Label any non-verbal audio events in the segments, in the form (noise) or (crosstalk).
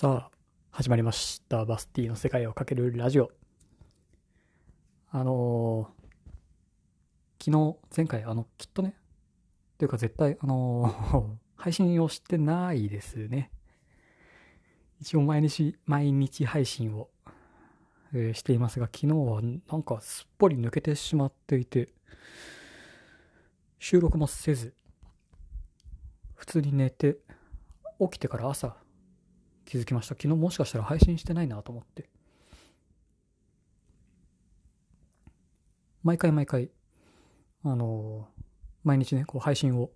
さあ、始まりました。バスティの世界をかけるラジオ。あのー昨日、前回、あの、きっとね、というか絶対、あのー (laughs) 配信をしてないですね。一応毎日、毎日配信を、えーしていますが、昨日はなんかすっぽり抜けてしまっていて、収録もせず、普通に寝て、起きてから朝、気づきました。昨日もしかしたら配信してないなと思って。毎回毎回、あの毎日ね、こう配信を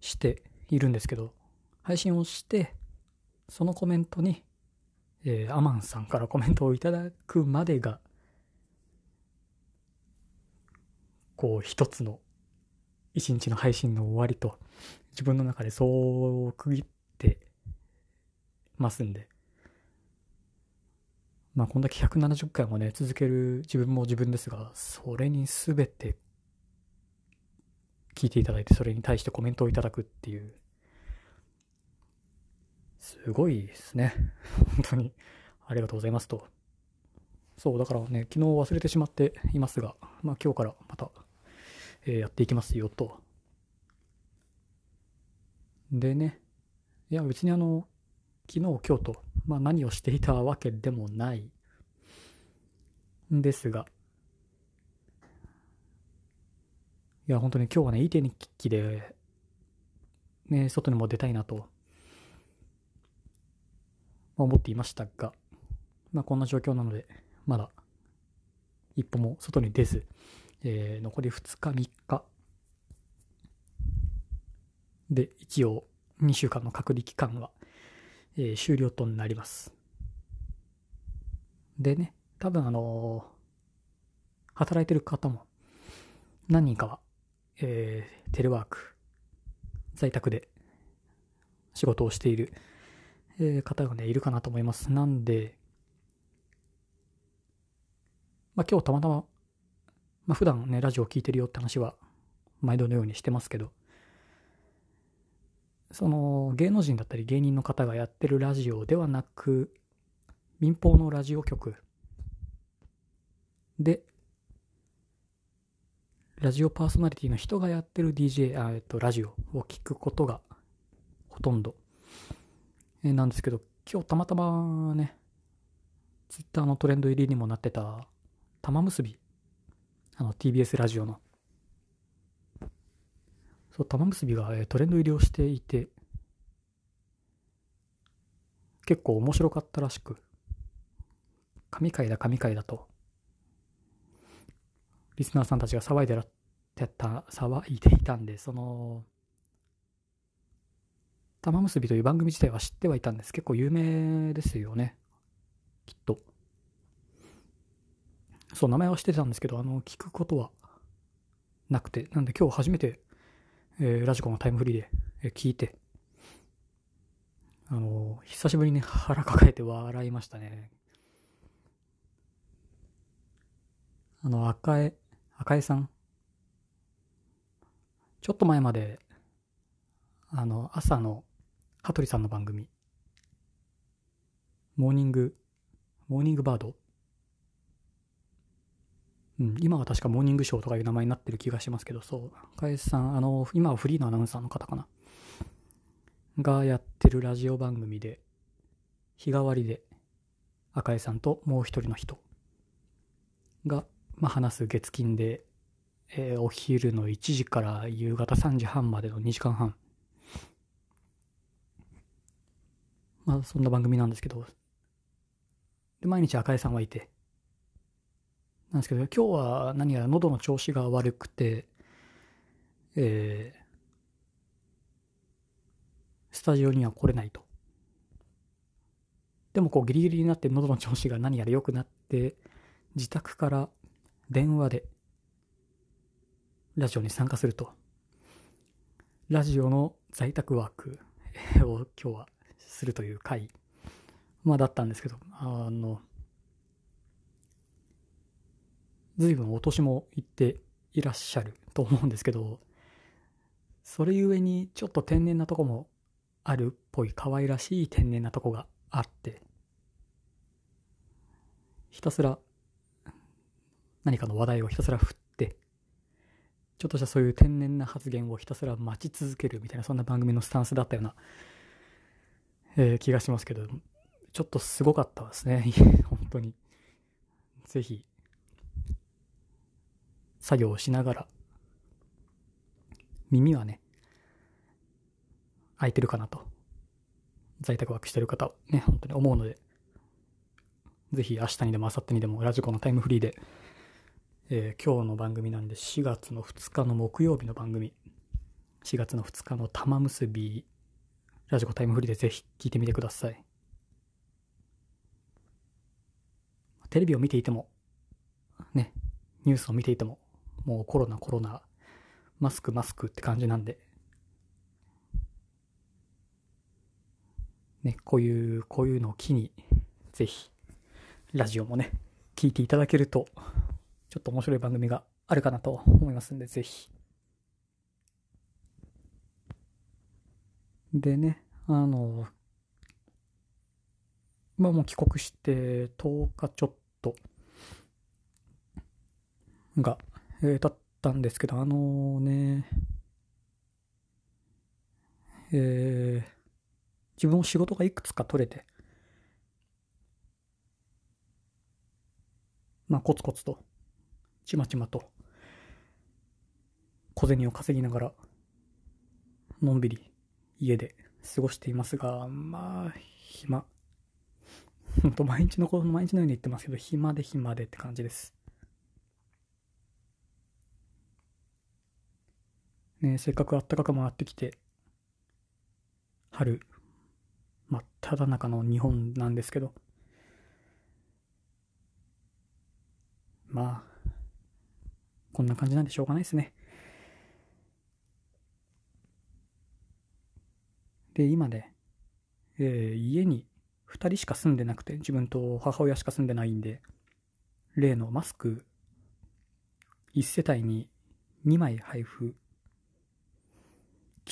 しているんですけど、配信をして、そのコメントに、えーアマンさんからコメントをいただくまでが、こう一つの一日の配信の終わりと、自分の中でそう区切ってますんで。まあ、こんだけ170回もね、続ける自分も自分ですが、それに全て聞いていただいて、それに対してコメントをいただくっていう、すごいですね。本当に、ありがとうございますと。そう、だからね、昨日忘れてしまっていますが、まあ今日からまた、えーやっていきますよと。でね、いや別にあの、昨日今日と、まあ何をしていたわけでもない、んですが、いや本当に今日はね、いい天気で、ね、外にも出たいなと、思っていましたが、まあこんな状況なので、まだ、一歩も外に出ず、えー残り2日3日。で一応2週間の隔離期間は、えー終了となります。でね多分あのー働いてる方も何人かは、えーテレワーク在宅で仕事をしている、え方がねいるかなと思います。なんでまあ今日たまたままあ普段ね、ラジオを聞いてるよって話は毎度のようにしてますけど、その芸能人だったり芸人の方がやってるラジオではなく、民放のラジオ局。で、ラジオパーソナリティの人がやってる DJ、あえっと、ラジオを聞くことがほとんど。えなんですけど、今日たまたまね、ツイッターのトレンド入りにもなってた玉結び。あの TBS ラジオの。そう玉結びがえートレンド入りをしていて結構面白かったらしく神回だ神回だとリスナーさんたちが騒いでらってた騒いでいたんでその玉結びという番組自体は知ってはいたんです。結構有名ですよね。きっと。そう、名前は知ってたんですけど、あの、聞くことはなくて、なんで今日初めて、えーラジコのタイムフリーで、えー聞いて、あの、久しぶりに (laughs) 腹抱えて笑いましたね。あの、赤江、赤江さん。ちょっと前まで、あの、朝の、羽鳥さんの番組、モーニング、モーニングバードうん、今は確かモーニングショーとかいう名前になってる気がしますけど、そう、赤江さん、あの、今はフリーのアナウンサーの方かな？がやってるラジオ番組で、日替わりで、赤江さんともう一人の人が、まあ、話す月金で、えーお昼の1時から夕方3時半までの2時間半。まあ、そんな番組なんですけど、で、毎日赤江さんはいて、なんですけど、今日は何やら喉の調子が悪くて、えースタジオには来れないと。でもこうギリギリになって喉の調子が何やら良くなって、自宅から電話でラジオに参加すると。ラジオの在宅ワーク (laughs) を今日はするという回、まあだったんですけど、あの、随分お年もいっていらっしゃると思うんですけど、それゆえにちょっと天然なとこもあるっぽい可愛らしい天然なとこがあって、ひたすら何かの話題をひたすら振って、ちょっとしたそういう天然な発言をひたすら待ち続けるみたいな、そんな番組のスタンスだったような、えー気がしますけど、ちょっとすごかったですね。(laughs) 本当に。ぜひ、作業をしながら、耳はね、開いてるかなと。在宅ワークしてる方ね、本当に思うので、ぜひ明日にでも明後日にでもラジコのタイムフリーで、えー今日の番組なんで4月の2日の木曜日の番組、4月の2日の玉結び、ラジコタイムフリーでぜひ聞いてみてください。テレビを見ていても、ね、ニュースを見ていても、もうコロナコロナ、マスクマスクって感じなんで、ね、こういう、こういうのを機に、ぜひ、ラジオもね、聞いていただけると、ちょっと面白い番組があるかなと思いますんで、ぜひ。でね、あの、まあもう帰国して10日ちょっとが、えー経ったんですけど、あのね、えー自分の仕事がいくつか取れて、まあコツコツと、ちまちまと、小銭を稼ぎながら、のんびり家で過ごしていますが、まあ、暇。(laughs) ほんと毎日のこと、毎日のように言ってますけど、暇で暇でって感じです。ねせっかく暖かく回ってきて、春、真っ只中の日本なんですけど、まあ、こんな感じなんでしょうがないですね。で、今ね、えー家に2人しか住んでなくて、自分と母親しか住んでないんで、例のマスク、1世帯に2枚配布。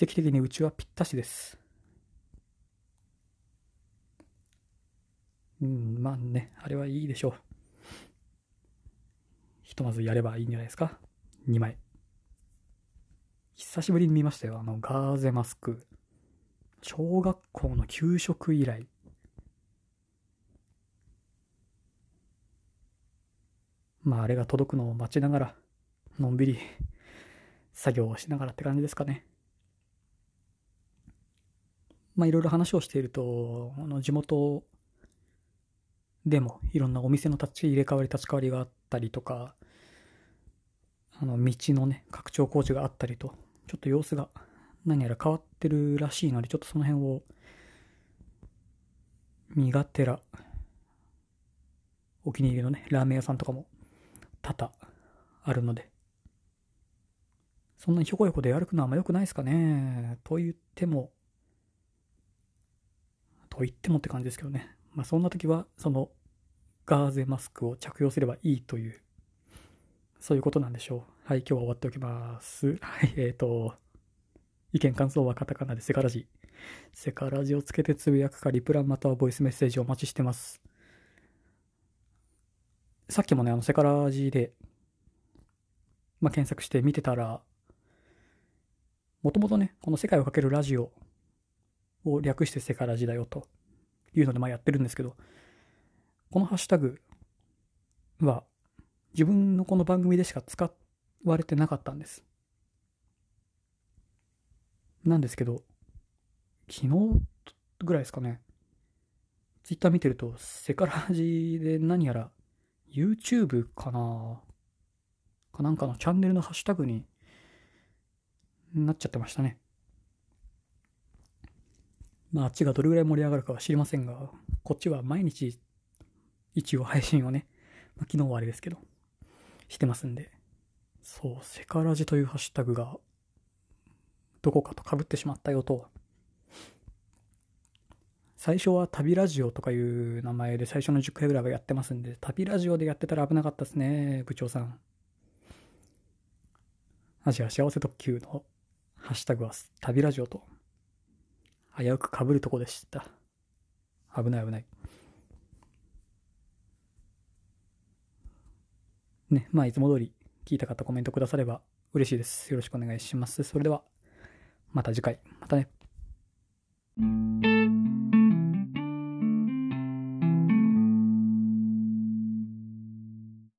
奇跡的にうちはぴったしです。うん、まあね、あれはいいでしょう。ひとまずやればいいんじゃないですか。2枚。久しぶりに見ましたよ。あの、ガーゼマスク。小学校の給食以来。まあ、あれが届くのを待ちながら、のんびり作業をしながらって感じですかね。まあ、いろいろ話をしていると、あの地元でもいろんなお店の立ち入れ替わり立ち替わりがあったりとか、あの道のね、拡張工事があったりと、ちょっと様子が何やら変わってるらしいので、ちょっとその辺を身がてら、お気に入りのね、ラーメン屋さんとかも多々あるので、そんなにひょこひょこで歩くのはあんま良くないですかね。と言っても、と言ってもって感じですけどね。まあそんな時は、そのガーゼマスクを着用すればいいという、そういうことなんでしょう。はい、今日は終わっておきます。はい、(laughs) えーと、意見感想はカタカナでセカラジ。セカラジをつけてつぶやくか、リプランまたはボイスメッセージをお待ちしてます。さっきもね、あの、セカラジで、まあ、検索して見てたら、もともとね、この世界をかけるラジオを略してセカラジだよというので、まあやってるんですけど、このハッシュタグは自分のこの番組でしか使われてなかったんです。なんですけど、昨日ぐらいですかね、ツイッター見てると、セカラジで何やら YouTube かなかなんかのチャンネルのハッシュタグになっちゃってましたね。まあ、あっちがどれぐらい盛り上がるかは知りませんが、こっちは毎日一応配信をね、まあ、昨日はあれですけど、してますんで、そう、セカラジというハッシュタグが、どこかと被ってしまったよと。最初は旅ラジオとかいう名前で最初の10回ぐらいはやってますんで、旅ラジオでやってたら危なかったですね、部長さん。アジア幸せ特急のハッシュタグは旅ラジオと危うくかぶるとこでした。危ない危ない。ね、まあいつも通り聞いた方コメントくだされば嬉しいです。よろしくお願いします。それでは、また次回。またね。